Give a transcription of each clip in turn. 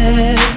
Laying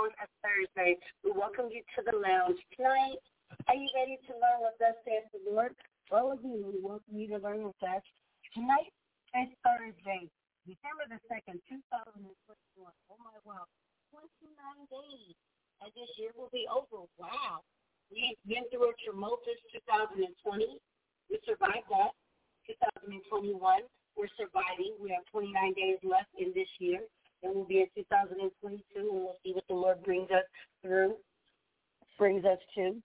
Lounge at Thursday. We welcome you to the lounge tonight. Are you ready to learn what thus says the Lord? Well, again, we welcome you to learn with us. Tonight is Thursday, December the 2nd, 2021. Oh my wow, 29 days. And this year will be over. Wow. We've been through a tumultuous 2020. We survived that. 2021. We're surviving. We have 29 days left in this year. Then we'll be in 2022, and we'll see what the Lord brings us through, brings us to.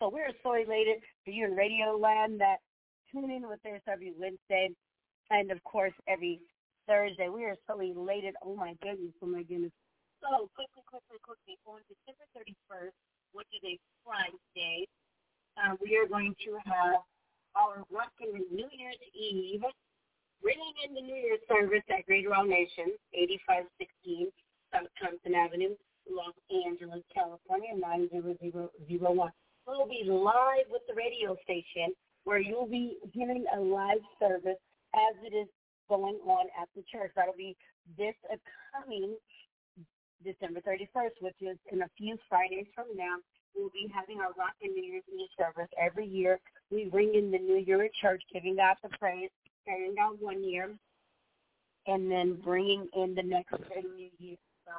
So we're so elated for you in Radio Land that tune in with us every Wednesday, and of course every Thursday. We are so elated. Oh my goodness! Oh my goodness! So quickly, quickly, quickly. On December 31st, which is a Friday, uh, we are going to have our rockin' New Year's Eve Bringing in the New Year's service at Greater All Nations, 8516 South Compton Avenue, Los Angeles, California, 90001. We'll be live with the radio station where you'll be hearing a live service as it is going on at the church. That'll be this coming December 31st, which is in a few Fridays from now. we'll be having our Rock and New Year's Eve service every year. We bring in the new year at church, giving God the praise, carrying out one year, and then bringing in the next new year. So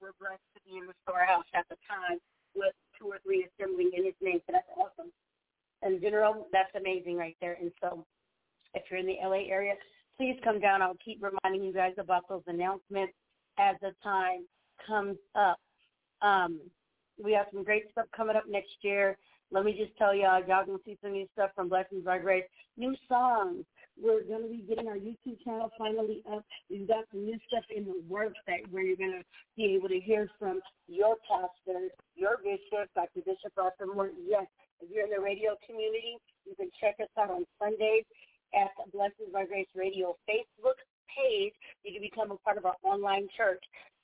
we're blessed to be in the storehouse at the time with two or three assembling in His name. So that's awesome. And general, that's amazing right there. And so if you're in the LA area, please come down. I'll keep reminding you guys about those announcements as the time comes up. Um, we have some great stuff coming up next year. Let me just tell y'all, y'all gonna see some new stuff from Blessings by Grace. New songs. We're gonna be getting our YouTube channel finally up. We've got some new stuff in the works that where you're gonna be able to hear from your pastor, your bishop, Dr. Bishop Arthur Morton. Yes, if you're in the radio community, you can check us out on Sundays at Blessings by Grace Radio Facebook page. You can become a part of our online church.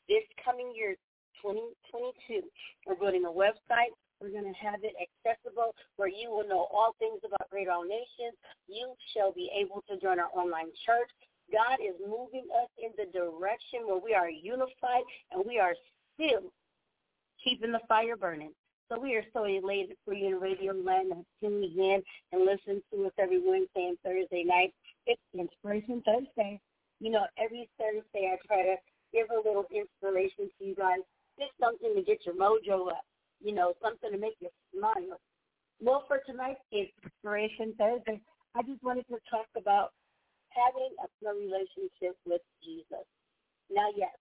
This coming year, 2022. We're building a website. We're going to have it accessible where you will know all things about Great All Nations. You shall be able to join our online church. God is moving us in the direction where we are unified and we are still keeping the fire burning. So we are so elated for you in Radio Land that tunes in and listen to us every Wednesday and Thursday night. It's Inspiration Thursday. You know, every Thursday I try to give a little inspiration to you guys just something to get your mojo up, you know, something to make you smile. Well, for tonight's Inspiration Thursday, I just wanted to talk about having a relationship with Jesus. Now, yes,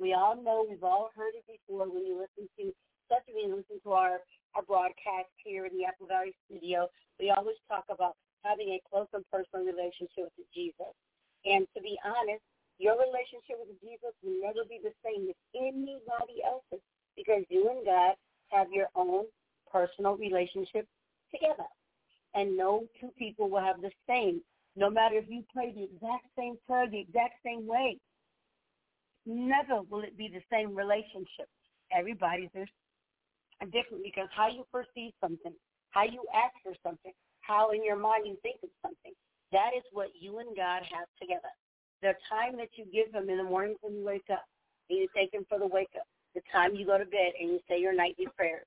we all know, we've all heard it before when you listen to, especially when you listen to our, our broadcast here in the Apple Valley studio, we always talk about having a close and personal relationship with Jesus. And to be honest, your relationship with Jesus will never be the same as anybody else's because you and God have your own personal relationship together. And no two people will have the same, no matter if you pray the exact same prayer the exact same way. Never will it be the same relationship. Everybody's is different because how you perceive something, how you act for something, how in your mind you think of something, that is what you and God have together the time that you give him in the morning when you wake up, and you take him for the wake up, the time you go to bed and you say your nightly prayers.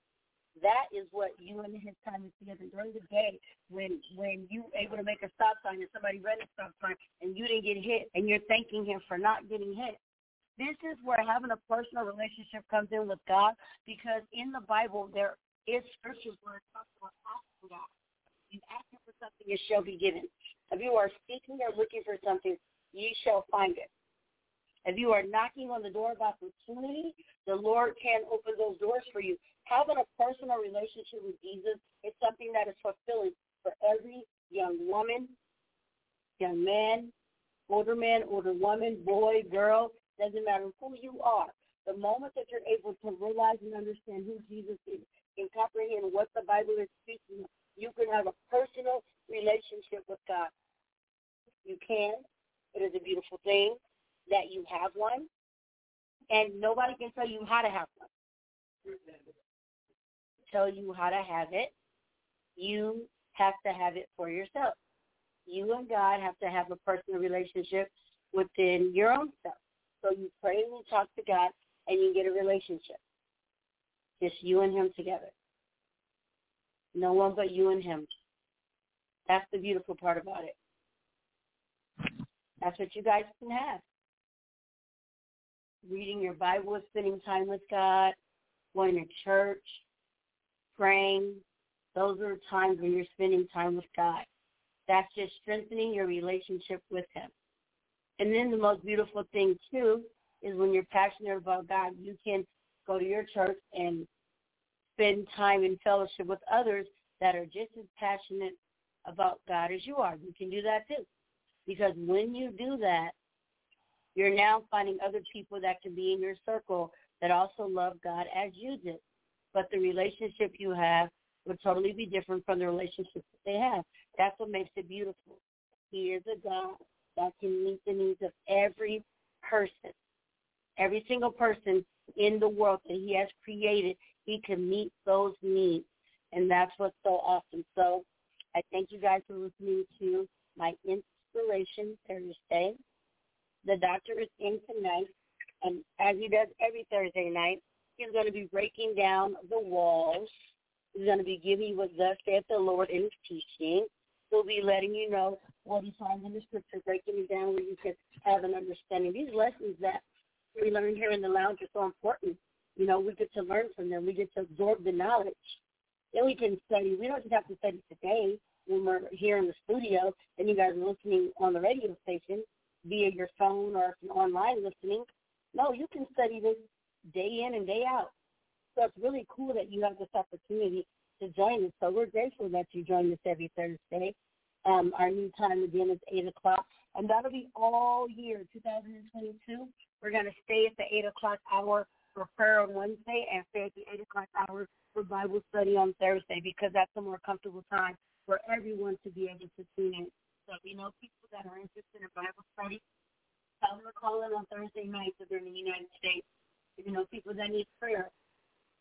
That is what you and his time is together during the day when when you able to make a stop sign and somebody ran a stop sign and you didn't get hit and you're thanking him for not getting hit. This is where having a personal relationship comes in with God because in the Bible there is scriptures where it talks about asking God. You ask him for something, it shall be given. If you are seeking or looking for something, ye shall find it. If you are knocking on the door of opportunity, the Lord can open those doors for you. Having a personal relationship with Jesus is something that is fulfilling for every young woman, young man, older man, older woman, boy, girl, doesn't matter who you are. The moment that you're able to realize and understand who Jesus is and comprehend what the Bible is speaking, you can have a personal relationship with God. You can it is a beautiful thing that you have one, and nobody can tell you how to have one. Tell you how to have it. You have to have it for yourself. You and God have to have a personal relationship within your own self. So you pray and you talk to God, and you get a relationship. Just you and Him together. No one but you and Him. That's the beautiful part about it. That's what you guys can have. Reading your Bible, spending time with God, going to church, praying. Those are times when you're spending time with God. That's just strengthening your relationship with him. And then the most beautiful thing too is when you're passionate about God, you can go to your church and spend time in fellowship with others that are just as passionate about God as you are. You can do that too. Because when you do that, you're now finding other people that can be in your circle that also love God as you do. But the relationship you have would totally be different from the relationship that they have. That's what makes it beautiful. He is a God that can meet the needs of every person. Every single person in the world that he has created, he can meet those needs. And that's what's so awesome. So I thank you guys for listening to my Inspiration Thursday. The doctor is in tonight, and as he does every Thursday night, is going to be breaking down the walls. He's going to be giving you what thus saith the Lord in his teaching. He'll be letting you know what he finds in the scripture, breaking it down where you can have an understanding. These lessons that we learn here in the lounge are so important. You know, we get to learn from them. We get to absorb the knowledge. Then we can study. We don't just have to study today when we're here in the studio and you guys are listening on the radio station via your phone or if you're online listening. No, you can study this day in and day out. So it's really cool that you have this opportunity to join us. So we're grateful that you join us every Thursday. Um, our new time again is 8 o'clock, and that'll be all year 2022. We're going to stay at the 8 o'clock hour for prayer on Wednesday and stay at the 8 o'clock hour for Bible study on Thursday because that's a more comfortable time for everyone to be able to tune in. So, if you know, people that are interested in Bible study, tell them to call in on Thursday nights if they're in the United States. If you know, people that need prayer,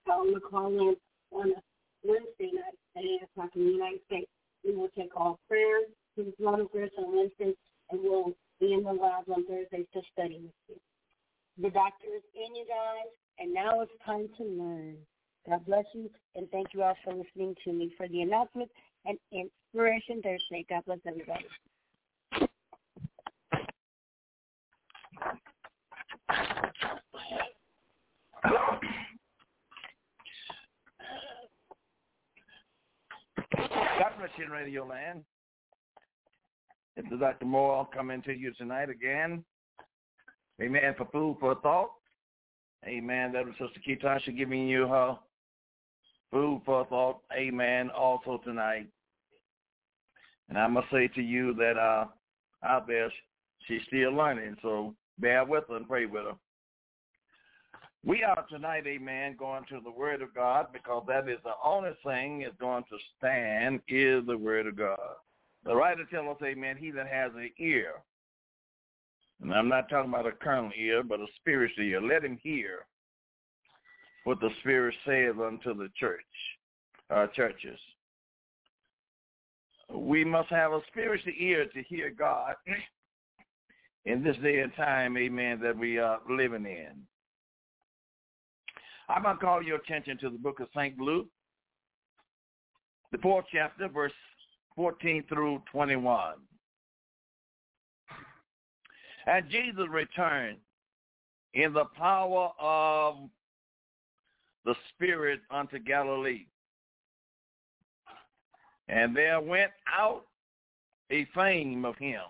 tell them to call in on a Wednesday night at 8 o'clock in the United States. We will take all prayers, please long prayers on Wednesday, and we'll be in the labs on Thursdays to study with you. The doctor is in, you guys, and now it's time to learn. God bless you, and thank you all for listening to me for the announcement and Inspiration Thursday. God bless everybody. God bless you, Radio Land. This is Dr. Moore coming to you tonight again. Amen. For food for thought. Amen. That was Sister Ketasha giving you her food for thought. Amen. Also tonight. And I must say to you that uh, out there, she's still learning. So bear with her and pray with her. We are tonight, amen, going to the Word of God because that is the only thing is going to stand is the Word of God. The writer tells us, amen, he that has an ear, and I'm not talking about a carnal ear, but a spiritual ear, let him hear what the Spirit says unto the church, uh, churches. We must have a spiritual ear to hear God in this day and time, amen, that we are living in. I'm going to call your attention to the book of St. Luke, the fourth chapter, verse 14 through 21. And Jesus returned in the power of the Spirit unto Galilee. And there went out a fame of him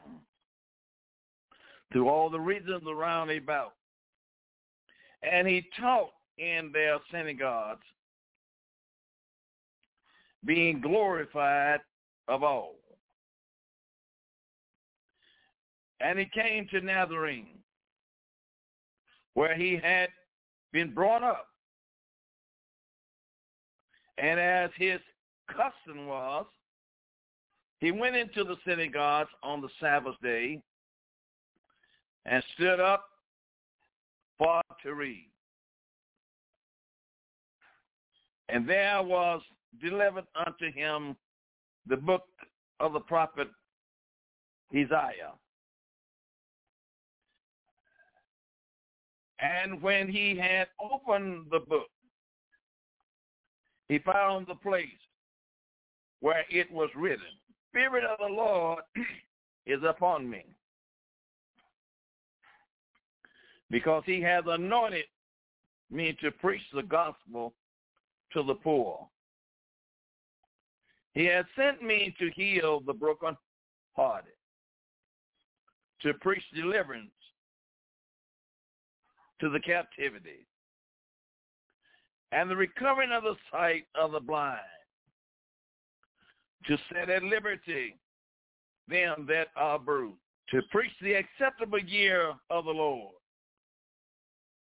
through all the regions around about. And he taught in their synagogues, being glorified of all. And he came to Nazarene, where he had been brought up. And as his custom was, he went into the synagogues on the Sabbath day and stood up for to read. And there was delivered unto him the book of the prophet Isaiah. And when he had opened the book, he found the place where it was written, Spirit of the Lord is upon me, because he has anointed me to preach the gospel to the poor. He has sent me to heal the broken-hearted, to preach deliverance to the captivity, and the recovering of the sight of the blind, to set at liberty them that are bruised, to preach the acceptable year of the Lord.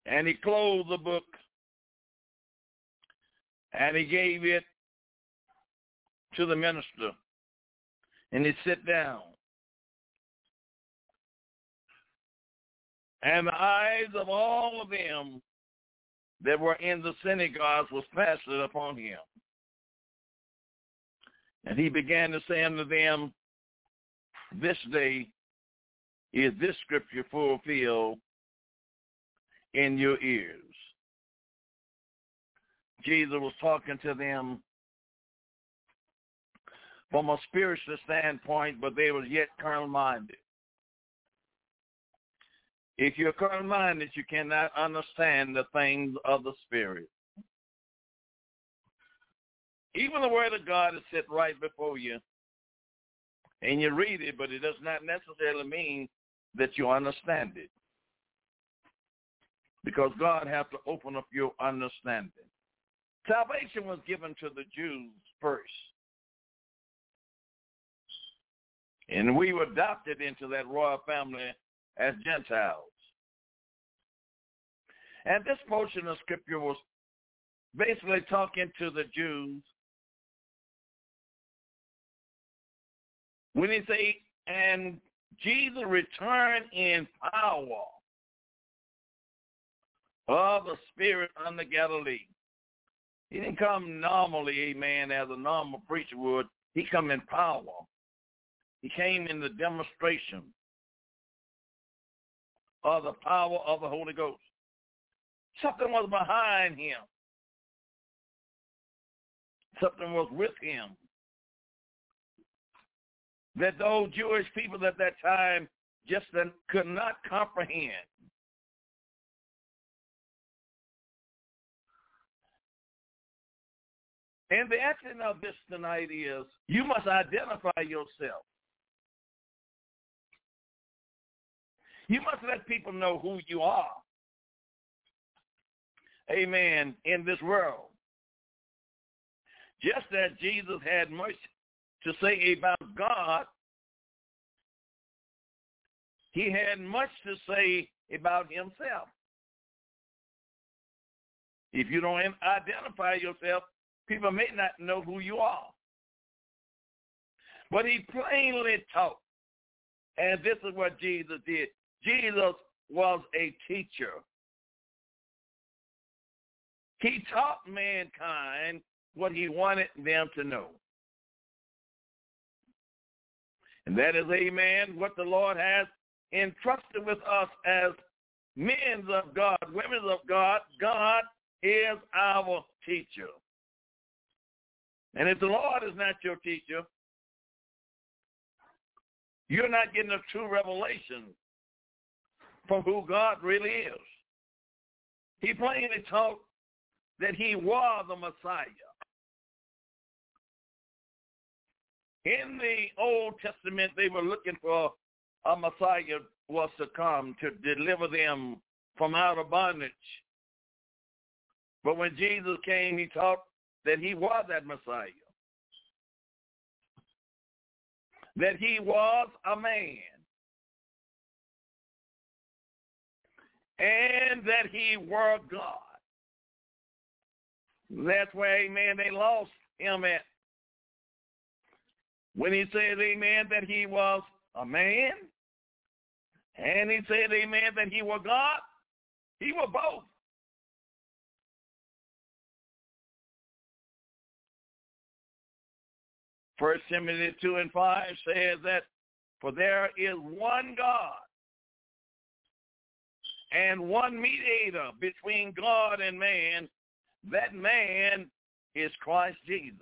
And he closed the book and he gave it to the minister. And he sat down. And the eyes of all of them that were in the synagogues was fastened upon him. And he began to say unto them, This day is this scripture fulfilled in your ears. Jesus was talking to them from a spiritual standpoint, but they were yet carnal-minded. If you're carnal-minded, you cannot understand the things of the Spirit. Even the Word of God is set right before you, and you read it, but it does not necessarily mean that you understand it. Because God has to open up your understanding. Salvation was given to the Jews first. And we were adopted into that royal family as Gentiles. And this portion of scripture was basically talking to the Jews when he say, and Jesus returned in power of the Spirit unto Galilee. He didn't come normally, amen, as a normal preacher would. He come in power. He came in the demonstration of the power of the Holy Ghost. Something was behind him. Something was with him. That those Jewish people at that time just could not comprehend. And the essence of this tonight is you must identify yourself. You must let people know who you are. Amen. In this world. Just as Jesus had much to say about God, he had much to say about himself. If you don't identify yourself, people may not know who you are. But he plainly taught. And this is what Jesus did. Jesus was a teacher. He taught mankind what he wanted them to know. And that is, amen, what the Lord has entrusted with us as men of God, women of God. God is our teacher. And if the Lord is not your teacher, you're not getting a true revelation from who God really is. He plainly taught that he was the Messiah. In the Old Testament, they were looking for a Messiah was to come to deliver them from out of bondage. But when Jesus came, he taught that he was that Messiah. That he was a man. And that he were God. That's where, amen, they lost him at. When he said, amen, that he was a man, and he said, amen, that he were God, he were both. First Timothy 2 and 5 says that, for there is one God and one mediator between God and man, that man is Christ Jesus.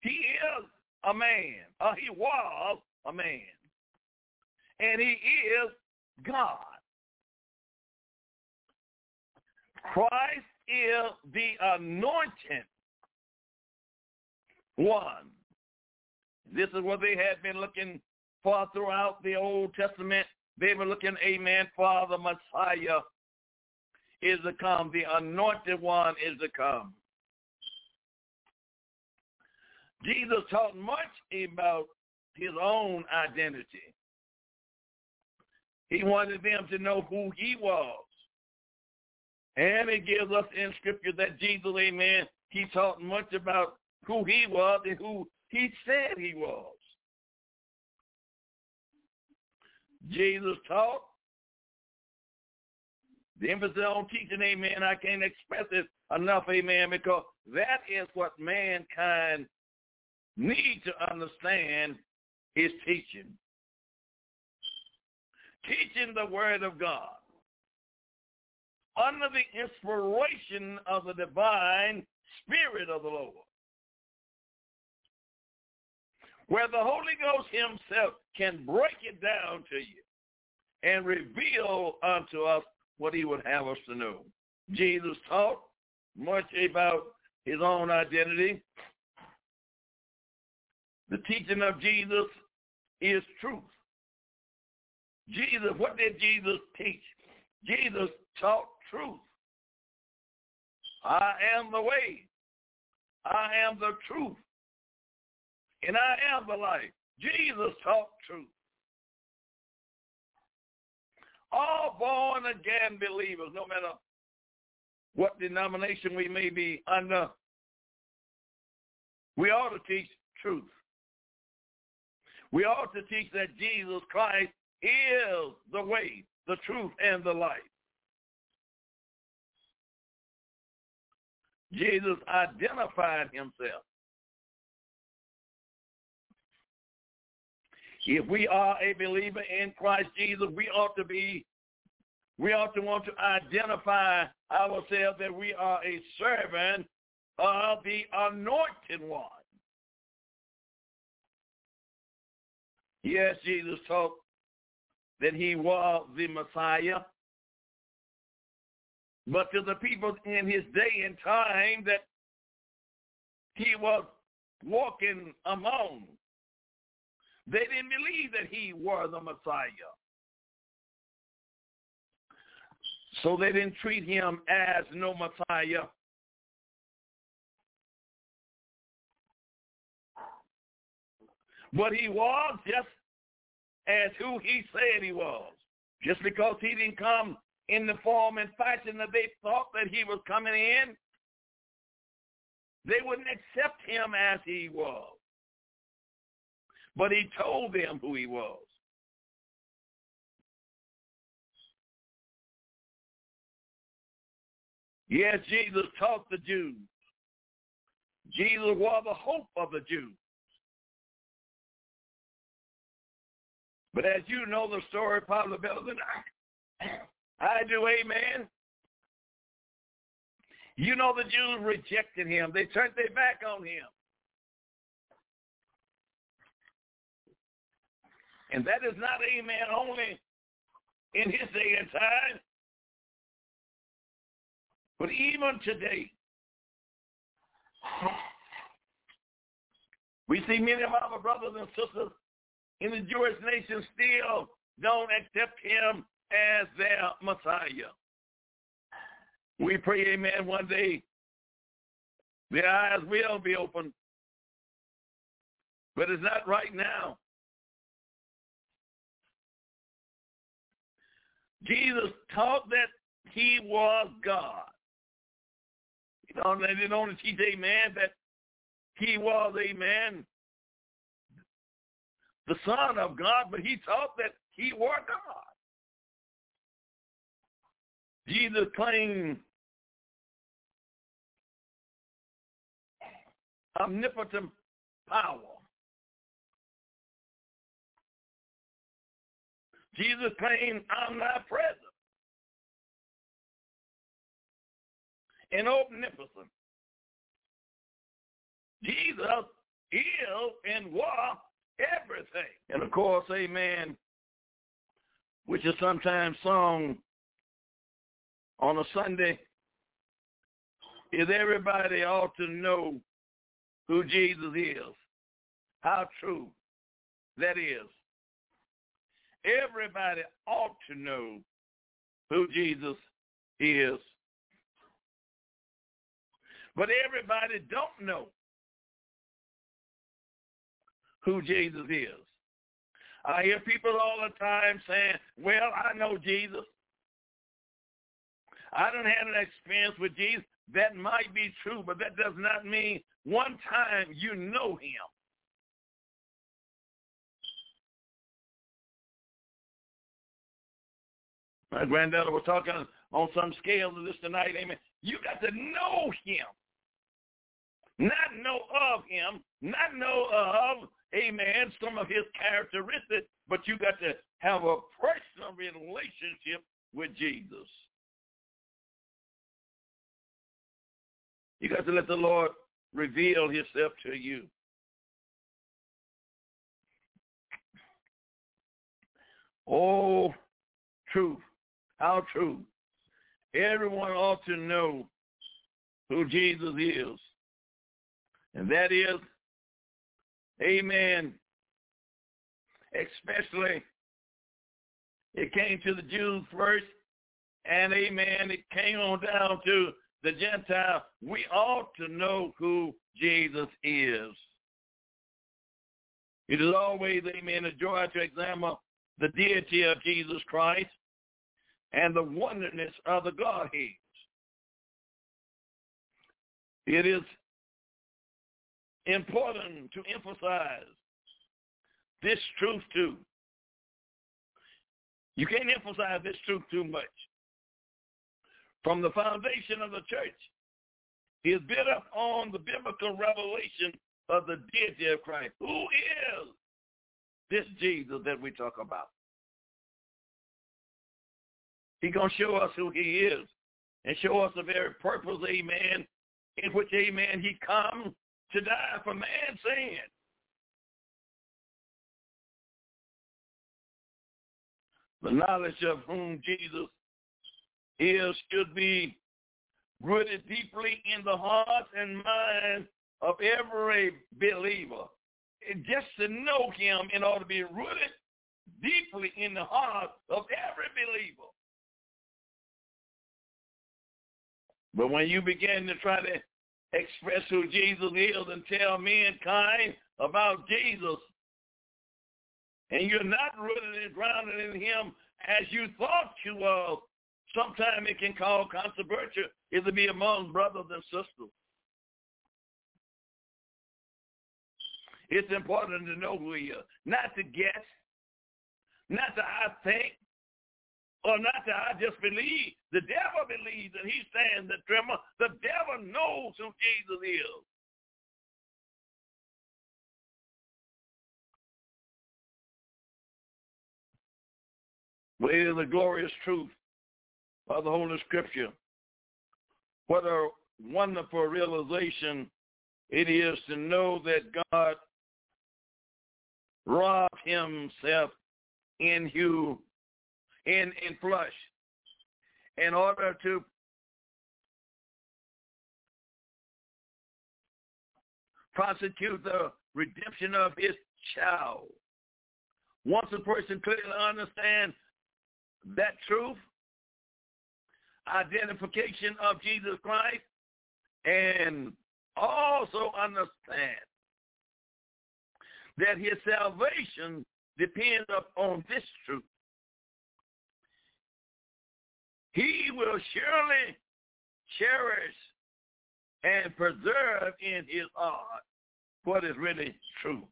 He is a man. Uh, he was a man. And he is God. Christ is the anointed one. This is what they had been looking for throughout the Old Testament. They were looking, amen, for the Messiah is to come. The anointed one is to come. Jesus taught much about his own identity. He wanted them to know who he was. And it gives us in scripture that Jesus, amen, he taught much about who he was and who he said he was. Jesus taught the emphasis on teaching, amen, I can't express it enough, amen, because that is what mankind need to understand is teaching. Teaching the word of God. under the inspiration of the divine spirit of the Lord. Where the Holy Ghost himself can break it down to you and reveal unto us what he would have us to know. Jesus taught much about his own identity. The teaching of Jesus is truth. Jesus, what did Jesus teach? Jesus taught truth. I am the way. I am the truth. And I am the life. Jesus taught truth. All born again believers, no matter what denomination we may be under, we ought to teach truth. We ought to teach that Jesus Christ is the way, the truth, and the life. Jesus identified himself. If we are a believer in Christ Jesus, we ought to be, we ought to want to identify ourselves that we are a servant of the anointed one. Yes, Jesus taught that he was the Messiah. But to the people in his day and time that he was walking among, they didn't believe that he was the Messiah. So they didn't treat him as no Messiah. But he was just as who he said he was. Just because he didn't come in the form and fashion that they thought that he was coming in, they wouldn't accept him as he was. But he told them who he was. Yes, Jesus taught the Jews. Jesus was the hope of the Jews. But as you know the story better I, I do, amen. You know the Jews rejected him. They turned their back on him. And that is not, amen, only in his day and time, but even today. We see many of our brothers and sisters in the Jewish nation still don't accept him as their Messiah. We pray, amen, one day their eyes will be opened. But it's not right now. Jesus taught that he was God. You know, they didn't only teach, amen, that he was, a man, the Son of God, but he taught that he was God. Jesus claimed omnipotent power. Jesus claimed omnipresent and omnipotent. Jesus is and was everything. And of course, amen, which is sometimes sung on a Sunday, is everybody ought to know who Jesus is. How true that is. Everybody ought to know who Jesus is. But everybody don't know who Jesus is. I hear people all the time saying, well, I know Jesus. I don't have an experience with Jesus. That might be true, but that does not mean one time you know him. My granddaughter was talking on some scale of this tonight. Amen. You got to know him. Not know of him, not know of amen, some of his characteristics, but you got to have a personal relationship with Jesus. You got to let the Lord reveal himself to you. Oh, truth. How true. Everyone ought to know who Jesus is. And that is, amen, especially it came to the Jews first, and amen, it came on down to the Gentile. We ought to know who Jesus is. It is always, amen, a joy to examine the deity of Jesus Christ and the oneness of the Godhead. It is important to emphasize this truth too. You can't emphasize this truth too much. From the foundation of the church, he is built up on the biblical revelation of the deity of Christ. Who is this Jesus that we talk about? He's going to show us who he is and show us the very purpose, amen, in which, amen, he comes to die for man's sin. The knowledge of whom Jesus is should be rooted deeply in the heart and mind of every believer. And just to know him in order to be rooted deeply in the heart of every believer. But when you begin to try to express who Jesus is and tell mankind about Jesus, and you're not rooted and grounded in him as you thought you were, sometimes it can cause controversy. To be among brothers and sisters. It's important to know who he is, not to guess, not to I think, or not that I just believe. The devil believes and he stands the tremor. The devil knows who Jesus is. It is the glorious truth of the Holy Scripture. What a wonderful realization it is to know that God robbed himself in you in, in flush in order to prosecute the redemption of his child. Once a person clearly understands that truth, identification of Jesus Christ, and also understand that his salvation depends upon this truth. He will surely cherish and preserve in his heart what is really true.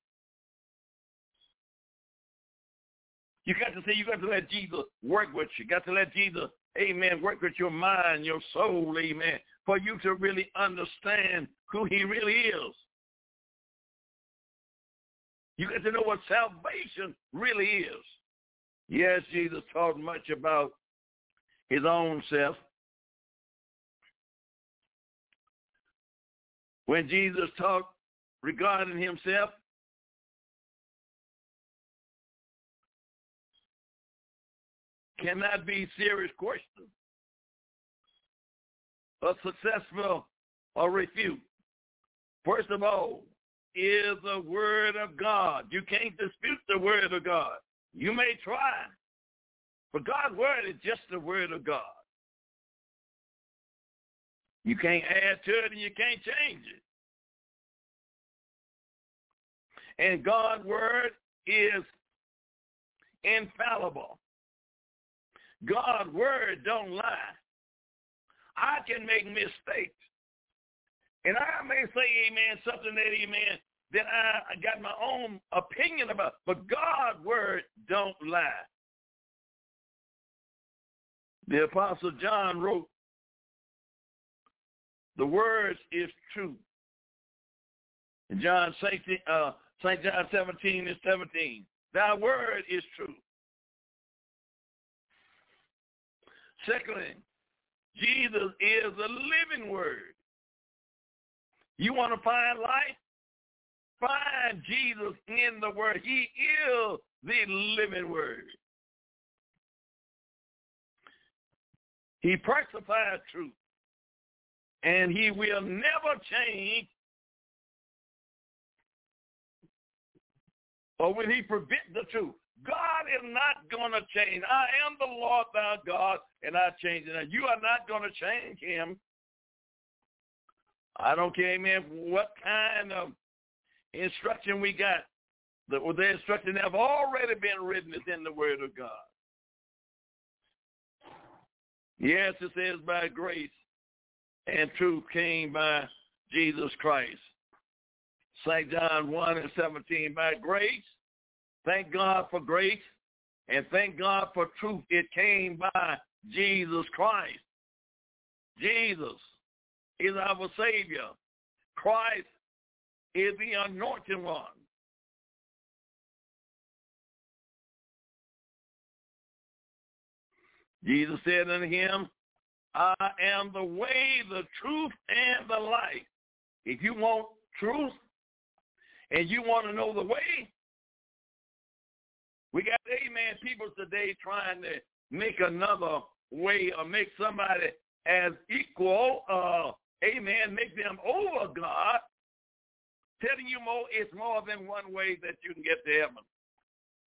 You got to say, you got to let Jesus work with you. You got to let Jesus, amen, work with your mind, your soul, amen, for you to really understand who he really is. You got to know what salvation really is. Yes, Jesus taught much about his own self. When Jesus talked regarding himself, cannot be serious question. A successful or refute. First of all, is the word of God. You can't dispute the word of God. You may try, but God's word is just the word of God. You can't add to it and you can't change it. And God's word is infallible. God's word don't lie. I can make mistakes. And I may say, amen, something that, amen, that I, got my own opinion about. But God's word don't lie. The Apostle John wrote, the words is true. In John 16, uh, St. John 17 and 17, thy word is true. Secondly, Jesus is a living word. You want to find life? Find Jesus in the Word. He is the living Word. He personifies truth. And he will never change or will he prevent the truth. God is not going to change. I am the Lord thy God, and I change it. You are not going to change him. I don't care, amen, what kind of instruction we got. The, the instruction have already been written is in the Word of God. Yes, it says by grace and truth came by Jesus Christ. St. John 1 and 17, by grace, thank God for grace, and thank God for truth. It came by Jesus Christ. Jesus is our Savior. Christ is the anointed one. Jesus said unto him, I am the way, the truth, and the life. If you want truth and you want to know the way, we got, amen, people today trying to make another way or make somebody as equal, uh, amen, make them over God, telling you more, it's more than one way that you can get to heaven.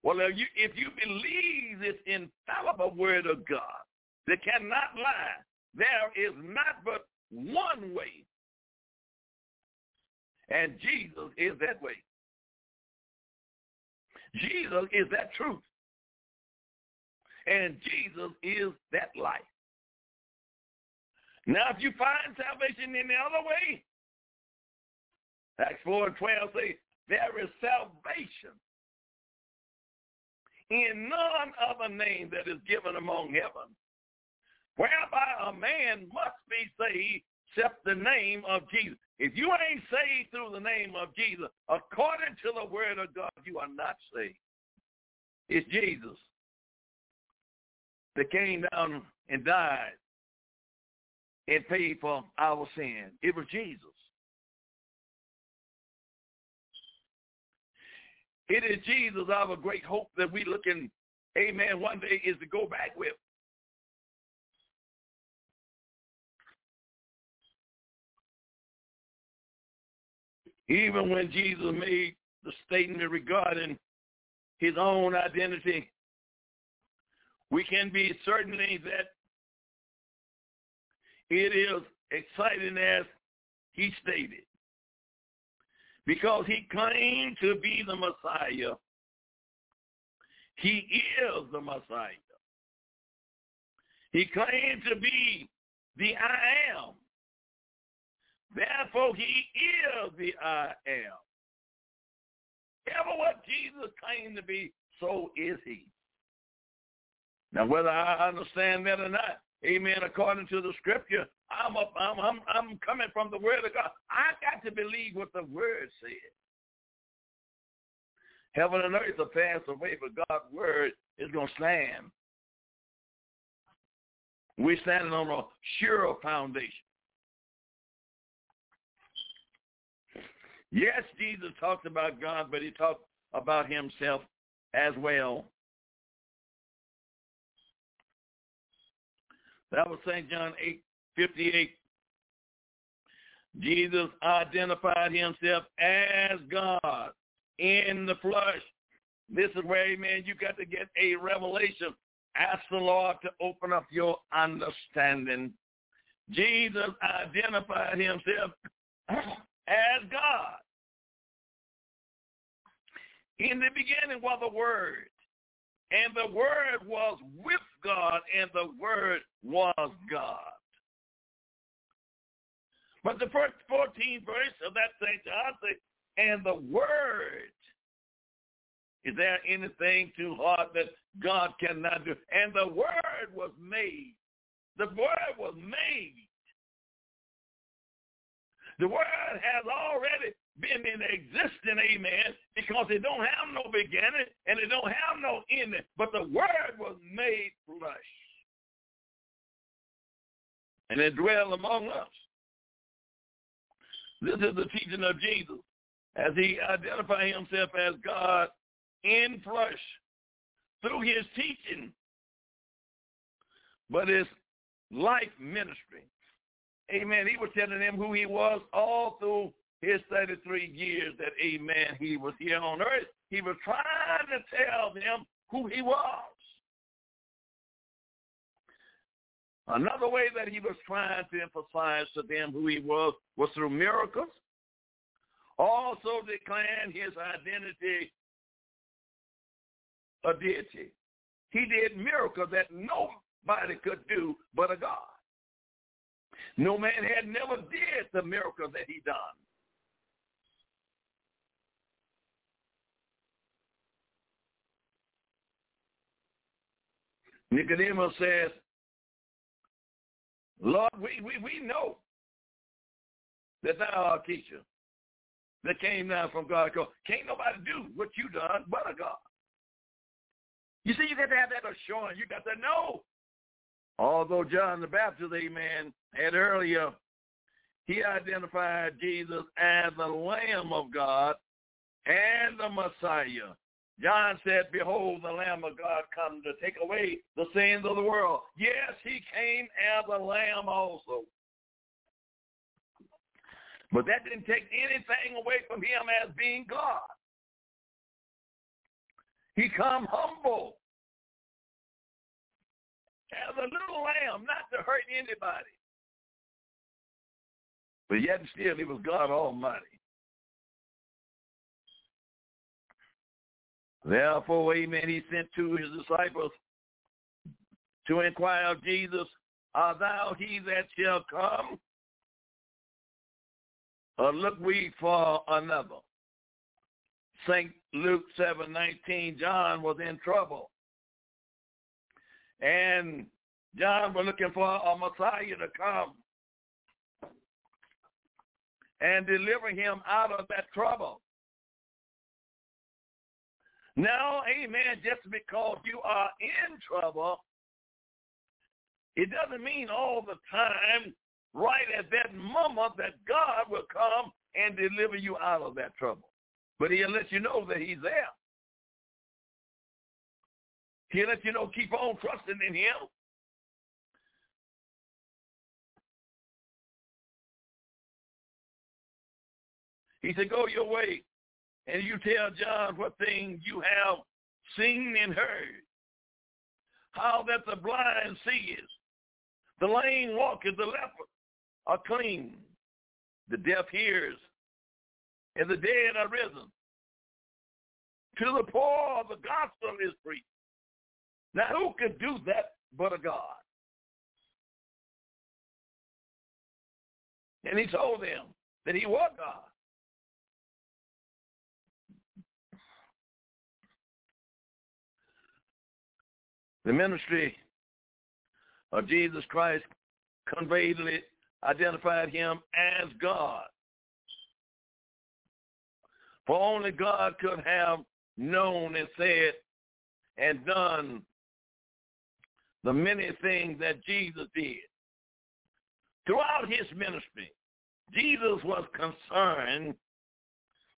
Well, if you, if you believe this infallible word of God that cannot lie, there is not but one way. And Jesus is that way. Jesus is that truth. And Jesus is that life. Now, if you find salvation in the other way, Acts 4 and 12 say, there is salvation in none other name that is given among heaven, whereby a man must be saved except the name of Jesus. If you ain't saved through the name of Jesus, according to the word of God, you are not saved. It's Jesus that came down and died and paid for our sin. It was Jesus. It is Jesus, our great hope that we looking, amen, one day is to go back with. Even when Jesus made the statement regarding his own identity, we can be certainly that it is exciting as he stated because he claimed to be the Messiah. He is the Messiah. He claimed to be the I am. Therefore, he is the I am. Ever what Jesus claimed to be, so is he. Now, whether I understand that or not, amen, according to the scripture, I'm, up, I'm, I'm, I'm coming from the word of God. I got to believe what the word said. Heaven and earth will pass away, but God's word is going to stand. We're standing on a sure foundation. Yes, Jesus talked about God, but he talked about himself as well. That was St. John 8, 58. Jesus identified himself as God in the flesh. This is where, amen, you got to get a revelation. Ask the Lord to open up your understanding. Jesus identified himself as God. In the beginning was the Word, and the Word was with God, and the Word was God. But the first 14 verse of that St. John and the Word. Is there anything too hard that God cannot do? And the Word was made. The Word was made. The Word has already been in existence, amen, because it don't have no beginning and it don't have no ending. But the Word was made flesh. And it dwelled among us. This is the teaching of Jesus as he identified himself as God in flesh through his teaching, but his life ministry. Amen. He was telling them who he was all through his 33 years that, amen, he was here on earth. He was trying to tell them who he was. Another way that he was trying to emphasize to them who he was was through miracles. Also declaring his identity a deity. He did miracles that nobody could do but a God. No man had never did the miracles that he done. Nicodemus says, Lord, we, we, we know that thou art a teacher that came down from God. Can't nobody do what you done but a God. You see, you got to have that assurance. You got to know. Although John the Baptist, amen, had earlier, he identified Jesus as the Lamb of God and the Messiah. John said, behold, the Lamb of God come to take away the sins of the world. Yes, he came as a lamb also. But that didn't take anything away from him as being God. He come humble as a little lamb, not to hurt anybody. But yet still he was God Almighty. Therefore, amen, he sent to his disciples to inquire of Jesus, Art thou he that shall come? Or look we for another? St. Luke 7:19, John was in trouble. And John was looking for a Messiah to come and deliver him out of that trouble. Now, amen, just because you are in trouble, it doesn't mean all the time, right at that moment, that God will come and deliver you out of that trouble. But he'll let you know that he's there. He'll let you know, keep on trusting in him. He said, go your way and you tell John what things you have seen and heard. How that the blind sees, the lame walketh, the leper are clean, the deaf hears, and the dead are risen. To the poor the gospel is preached. Now who could do that but a God? And he told them that he was God. The ministry of Jesus Christ conveyedly identified him as God. For only God could have known and said and done the many things that Jesus did. Throughout his ministry, Jesus was concerned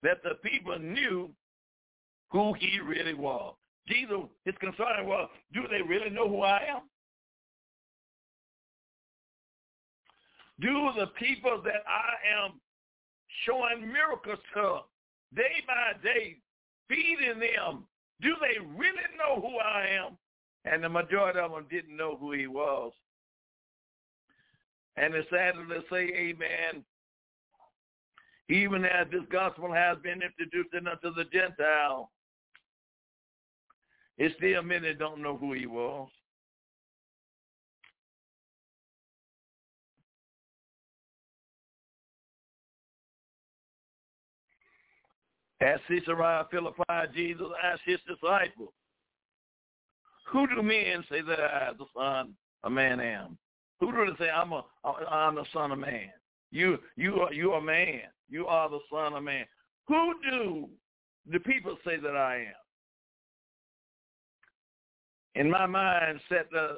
that the people knew who he really was. Jesus, his concern was, do they really know who I am? Do the people that I am showing miracles to day by day, feeding them, do they really know who I am? And the majority of them didn't know who he was. And it's sad to say, amen, even as this gospel has been introduced unto the Gentile, it's still many that don't know who he was. As Caesarea Philippi, Jesus asked his disciples, who do men say that I, the son of man, am? Who do they say I'm a I'm the son of man? You you are you are man. You are the son of man. Who do the people say that I am? In my mind uh,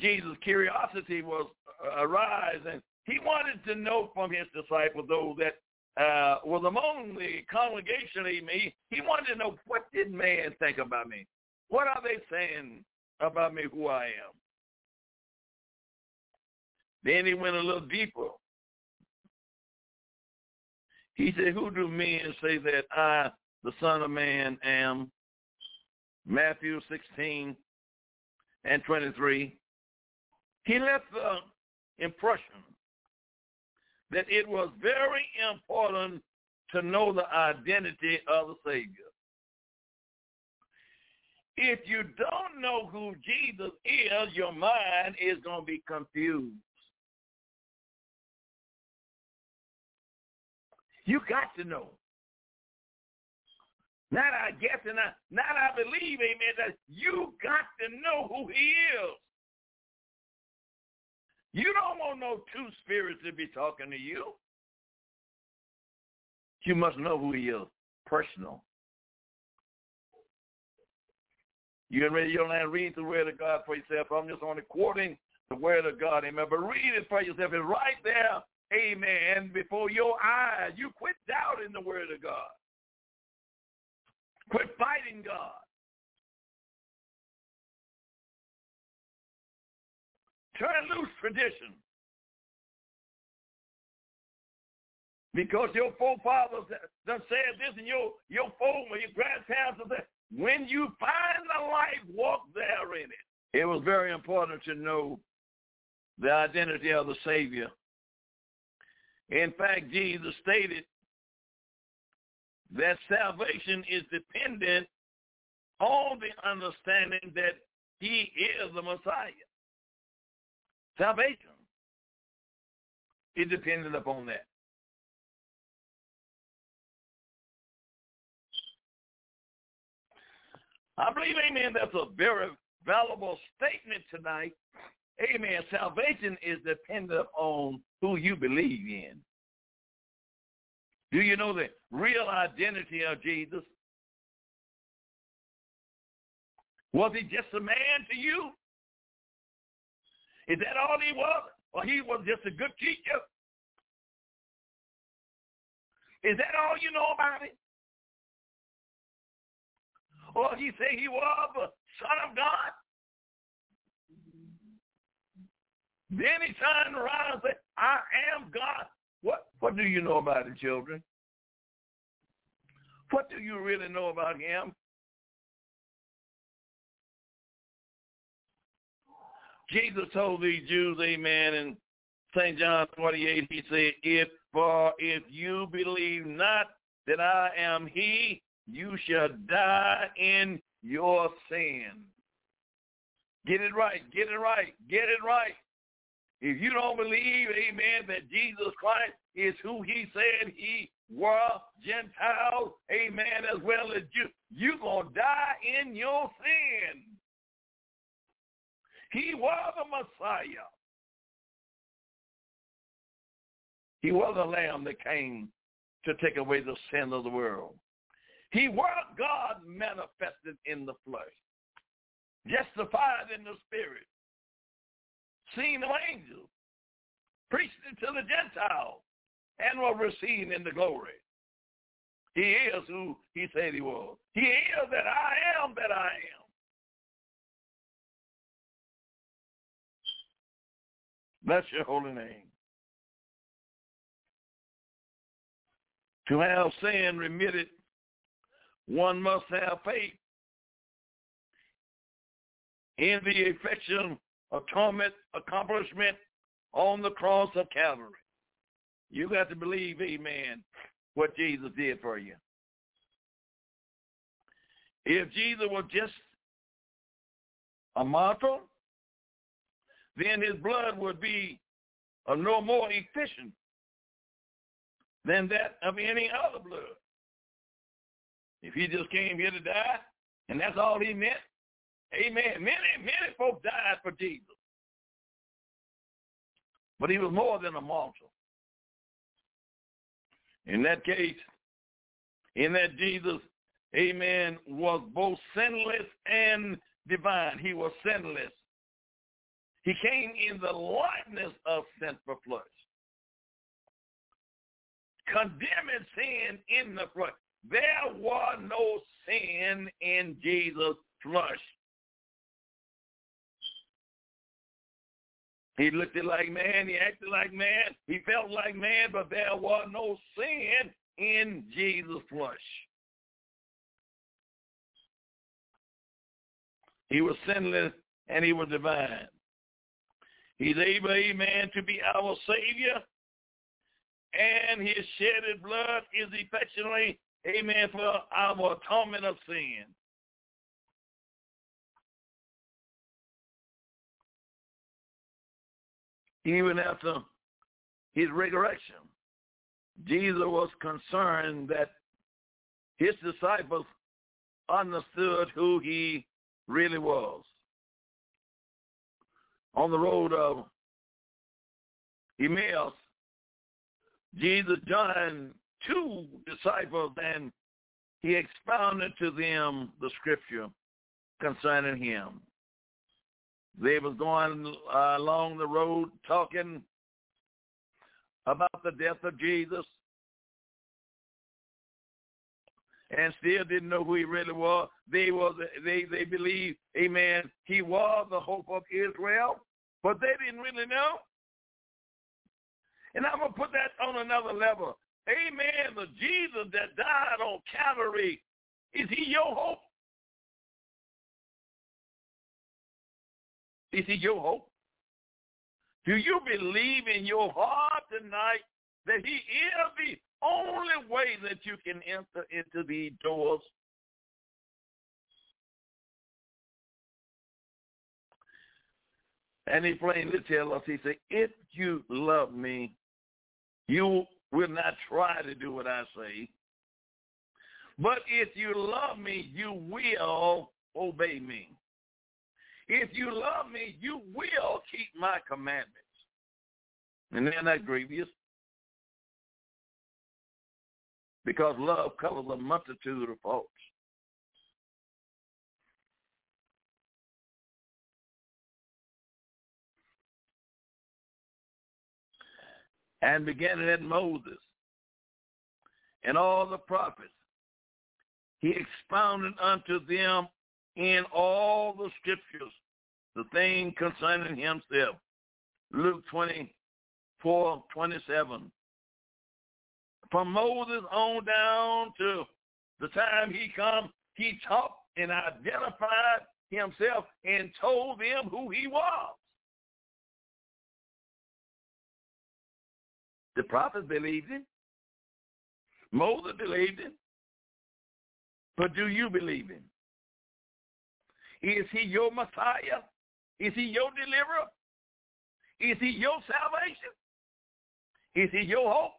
Jesus' curiosity was uh, arise and he wanted to know from his disciples, those that uh, was among the congregation, he, he wanted to know what did man think about me? What are they saying about me, who I am? Then he went a little deeper. He said, who do men say that I, the Son of Man, am? Matthew 16 and 23. He left the impression that it was very important to know the identity of the Savior. If you don't know who Jesus is, your mind is going to be confused. You got to know. Not I guess and I, not I believe, amen, that you got to know who he is. You don't want no two spirits to be talking to you. You must know who he is, personal. You ready your land, read the word of God for yourself. I'm just only quoting the word of God, amen. But read it for yourself. It's right there, amen, before your eyes. You quit doubting the word of God. Quit fighting God. Turn loose tradition. Because your forefathers done said this and your, your former, your grandparents said, when you find the life, walk there in it. It was very important to know the identity of the Savior. In fact, Jesus stated that salvation is dependent on the understanding that he is the Messiah. Salvation is dependent upon that. I believe, amen, that's a very valuable statement tonight. Amen. Salvation is dependent on who you believe in. Do you know the real identity of Jesus? Was he just a man to you? Is that all he was? Or he was just a good teacher? Is that all you know about him? Or he say he was the son of God? Then he turned around and said, I am God. What do you know about it, children? What do you really know about him? Jesus told these Jews, amen, in St. John 28, he said, if, for if you believe not that I am he, you shall die in your sin. Get it right, get it right, get it right. If you don't believe, amen, that Jesus Christ is who he said he was, Gentiles, amen, as well as Jews, you're going to die in your sin. He was the Messiah. He was the lamb that came to take away the sin of the world. He was God manifested in the flesh, justified in the spirit, seen of angels, preached it to the Gentiles, and was received in the glory. He is who he said he was. He is that I am that I am. Bless your holy name. To have sin remitted, one must have faith in the effectual atonement accomplishment on the cross of Calvary. You got to believe, amen, what Jesus did for you. If Jesus was just a mortal, then his blood would be of no more efficient than that of any other blood. If he just came here to die, and that's all he meant, amen. Many, many folks died for Jesus. But he was more than a mortal. In that case, in that Jesus, amen, was both sinless and divine. He was sinless. He came in the likeness of sinful flesh. condemning sin in the flesh. There was no sin in Jesus' flesh. He looked like man. He acted like man. He felt like man, but there was no sin in Jesus' flesh. He was sinless and he was divine. He's able, amen, to be our Savior. And his shedded blood is effectually, amen, for our atonement of sin. Even after his resurrection, Jesus was concerned that his disciples understood who he really was. On the road of Emmaus, Jesus joined two disciples and he expounded to them the scripture concerning him. They was going uh, along the road talking about the death of Jesus and still didn't know who he really was. They was they they believed, amen, he was the hope of Israel, but they didn't really know. And I'm gonna put that on another level. Amen. The Jesus that died on Calvary, is he your hope? Is he your hope? Do you believe in your heart tonight that he is the only way that you can enter into the doors? And he plainly tells us, he said, if you love me, you will not try to do what I say. But if you love me, you will obey me. If you love me, you will keep my commandments. And they're grievous. Because love covers a multitude of faults. And beginning at Moses and all the prophets, he expounded unto them in all the scriptures the thing concerning himself. Luke 24, 27. From Moses on down to the time he come, he talked and identified himself and told them who he was. The prophets believed him. Moses believed him. But do you believe him? Is he your Messiah? Is he your deliverer? Is he your salvation? Is he your hope?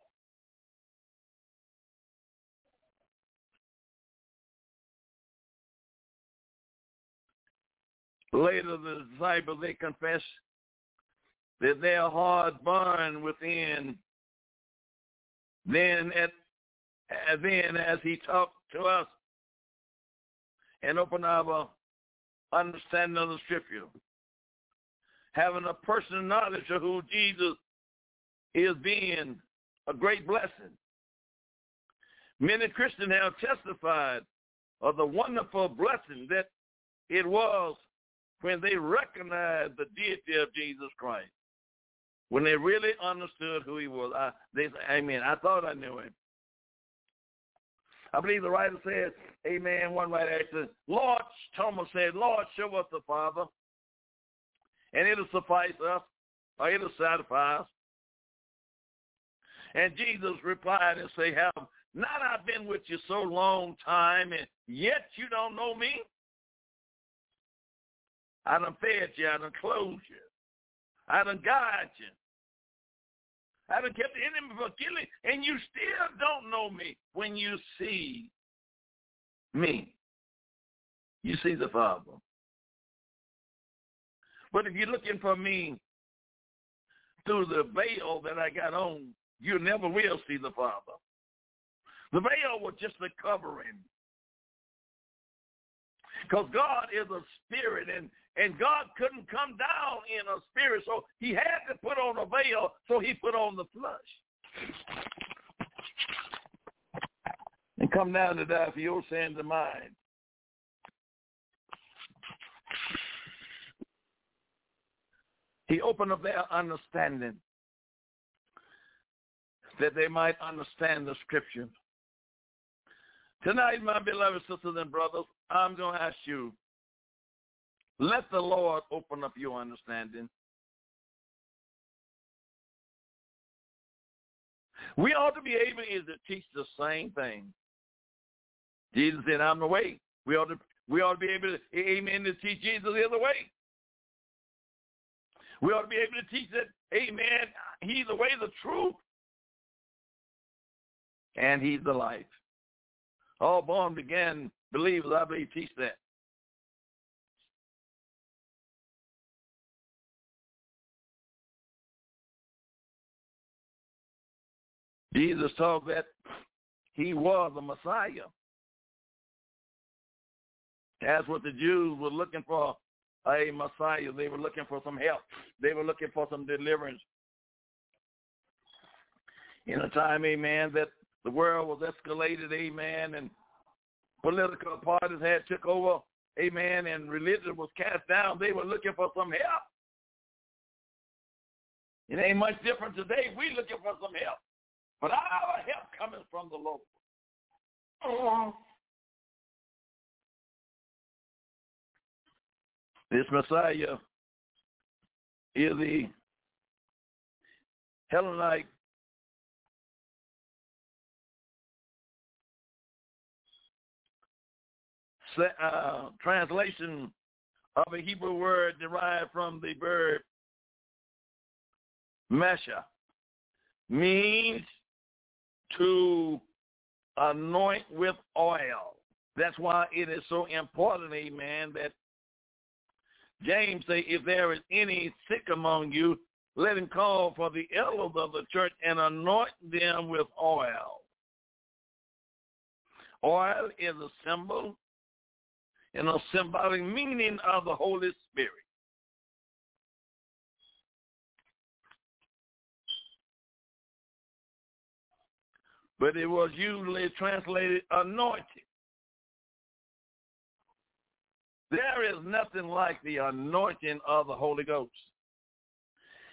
Later, the disciples, they confess that their heart burned within. Then, at, then as he talked to us and opened our understanding of the scripture, having a personal knowledge of who Jesus is being a great blessing. Many Christians have testified of the wonderful blessing that it was when they recognized the deity of Jesus Christ, when they really understood who he was. I, they, amen. I thought I knew him. I believe the writer said, amen, one writer said, Lord, Thomas said, Lord, show us the Father, and it'll suffice us, or it'll satisfy us. And Jesus replied and said, have not I been with you so long time, and yet you don't know me? I done fed you, I done clothed you, I done guided you, I have kept the enemy from killing, and you still don't know me when you see me. You see the Father. But if you're looking for me through the veil that I got on, you never will see the Father. The veil was just a covering. Because God is a spirit, and and God couldn't come down in a spirit, so he had to put on a veil, so he put on the flesh. and come down to die for your sins and mine. He opened up their understanding that they might understand the scripture. Tonight, my beloved sisters and brothers, I'm going to ask you, let the Lord open up your understanding. We ought to be able is to teach the same thing. Jesus said, I'm the way. We ought to we ought to be able to, amen, to teach Jesus the other way. We ought to be able to teach that, amen, he's the way, the truth, and he's the life. All born again believers, I believe, teach that. Jesus taught that he was a Messiah. That's what the Jews were looking for, a Messiah. They were looking for some help. They were looking for some deliverance. In a time, amen, that the world was escalated, amen, and political parties had took over, amen, and religion was cast down. They were looking for some help. It ain't much different today. We looking for some help. But our help coming from the Lord. This Messiah is the Hellenite uh, translation of a Hebrew word derived from the verb mesha means to anoint with oil. That's why it is so important, amen, that James say, if there is any sick among you, let him call for the elders of the church and anoint them with oil. Oil is a symbol and a symbolic meaning of the Holy Spirit. But it was usually translated anointed. There is nothing like the anointing of the Holy Ghost.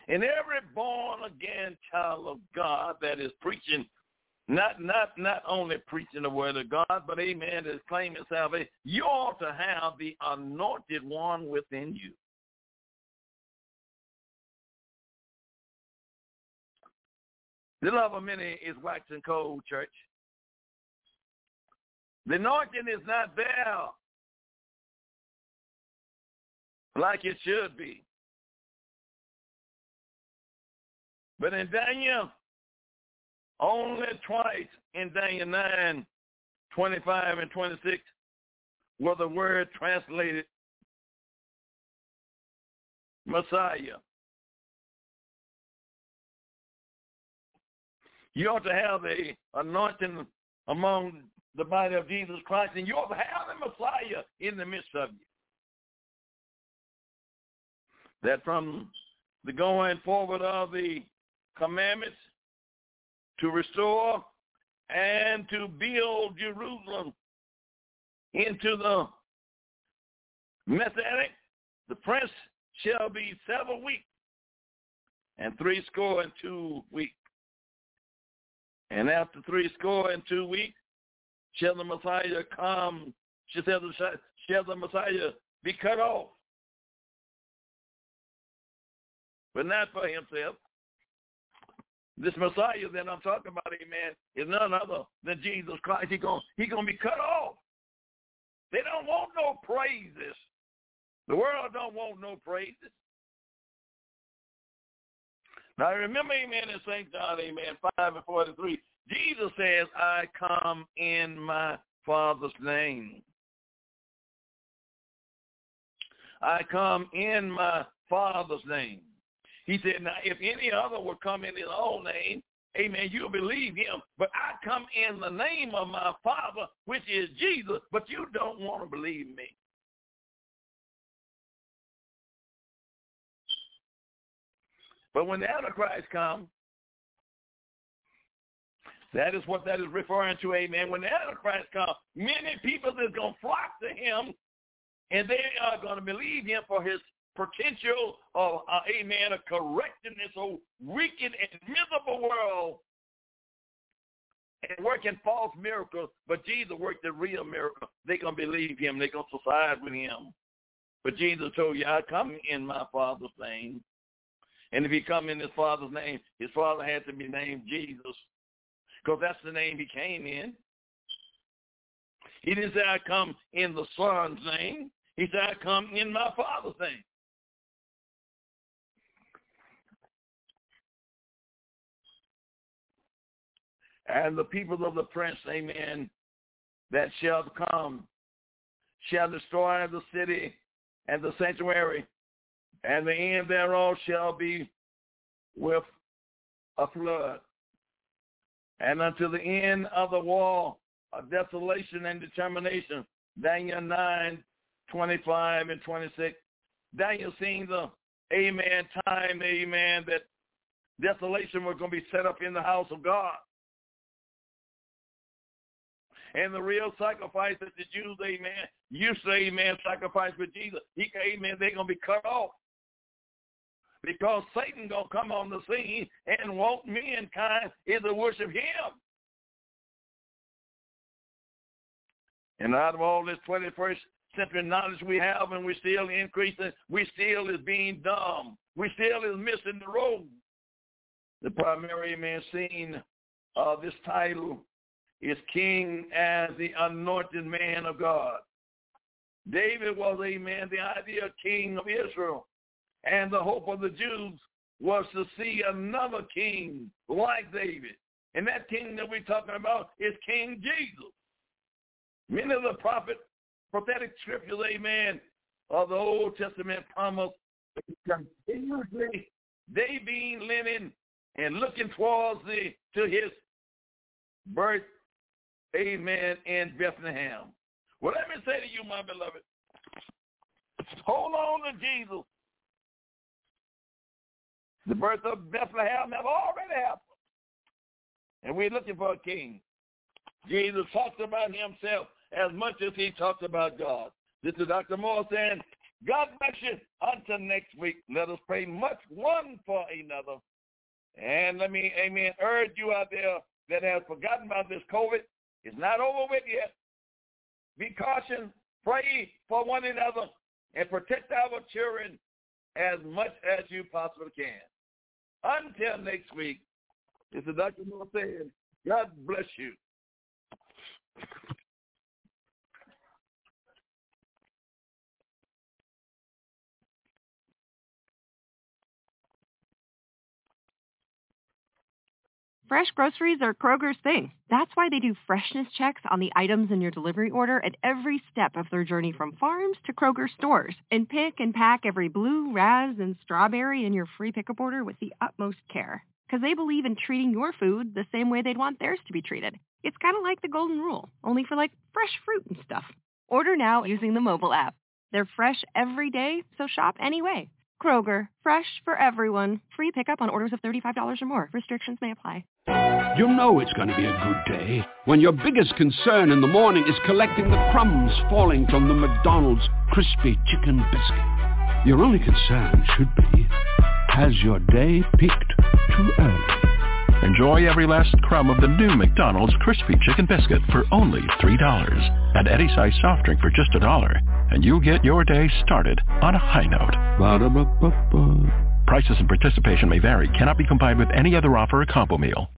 And every born again child of God that is preaching, not not not only preaching the word of God, but amen, is claiming salvation, you ought to have the anointed one within you. The love of many is waxing cold, church. The anointing is not there like it should be. But in Daniel, only twice in Daniel 9, 25 and 26 were the word translated Messiah. You ought to have a anointing among the body of Jesus Christ, and you ought to have the Messiah in the midst of you that from the going forward of the commandments to restore and to build Jerusalem into the Messianic, the prince shall be seven weeks and three score and two weeks. And after three score and two weeks, shall the Messiah come, shall the, shall the Messiah be cut off but not for himself. This Messiah that I'm talking about, amen, is none other than Jesus Christ. He's going he gonna be cut off. They don't want no praises. The world don't want no praises. Now remember, amen, in St. John, amen, 5 and 43, Jesus says, I come in my Father's name. I come in my Father's name. He said, now if any other will come in his own name, amen, you'll believe him. But I come in the name of my Father, which is Jesus, but you don't want to believe me. But when the Antichrist comes, That is what that is referring to, amen. When the Antichrist comes, many people is going to flock to him, and they are going to believe him for his potential of, uh, amen, of correcting this whole wicked and miserable world and working false miracles, but Jesus worked the real miracle. They're going to believe him. They're going to side with him. But Jesus told you, I come in my Father's name. And if he come in his Father's name, his Father had to be named Jesus because that's the name he came in. He didn't say, I come in the Son's name. He said, I come in my Father's name. And the people of the prince, amen, that shall come shall destroy the city and the sanctuary, and the end thereof shall be with a flood and unto the end of the wall of desolation and determination. Daniel 9, 25 and 26. Daniel seeing the amen time, amen, that desolation was going to be set up in the house of God. And the real sacrifice that the Jews, amen, you say, amen, sacrifice with Jesus, he, amen, they're going to be cut off because Satan gonna come on the scene and want mankind to worship him. And out of all this 21st century knowledge we have and we're still increasing, we still is being dumb. We still is missing the road. The primary man seen of this title is king as the anointed man of God. David was a man, the ideal king of Israel. And the hope of the Jews was to see another king like David. And that king that we're talking about is King Jesus. Many of the prophet, prophetic scriptures, amen, of the Old Testament promise continuously they being living and looking towards the to his birth, amen, in Bethlehem. Well, let me say to you, my beloved, hold on to Jesus the birth of Bethlehem have already happened. And we're looking for a king. Jesus talked about himself as much as he talked about God. This is Dr. Moore saying, God bless you until next week. Let us pray much one for another. And let me, amen, urge you out there that have forgotten about this COVID. It's not over with yet. Be cautious, pray for one another, and protect our children as much as you possibly can. Until next week, it's a Dr. Moore saying, God bless you. Fresh groceries are Kroger's thing. That's why they do freshness checks on the items in your delivery order at every step of their journey from farms to Kroger stores and pick and pack every blue, raz, and strawberry in your free pickup order with the utmost care. Because they believe in treating your food the same way they'd want theirs to be treated. It's kind of like the golden rule, only for like fresh fruit and stuff. Order now using the mobile app. They're fresh every day, so shop anyway. Kroger, fresh for everyone. Free pickup on orders of $35 or more. Restrictions may apply. You know it's going to be a good day when your biggest concern in the morning is collecting the crumbs falling from the McDonald's crispy chicken biscuit. Your only concern should be, has your day peaked too early? Enjoy every last crumb of the new McDonald's crispy chicken biscuit for only $3. And any size soft drink for just a dollar. And you'll get your day started on a high note. Ba-da-ba-ba-ba. Prices and participation may vary. Cannot be combined with any other offer or combo meal.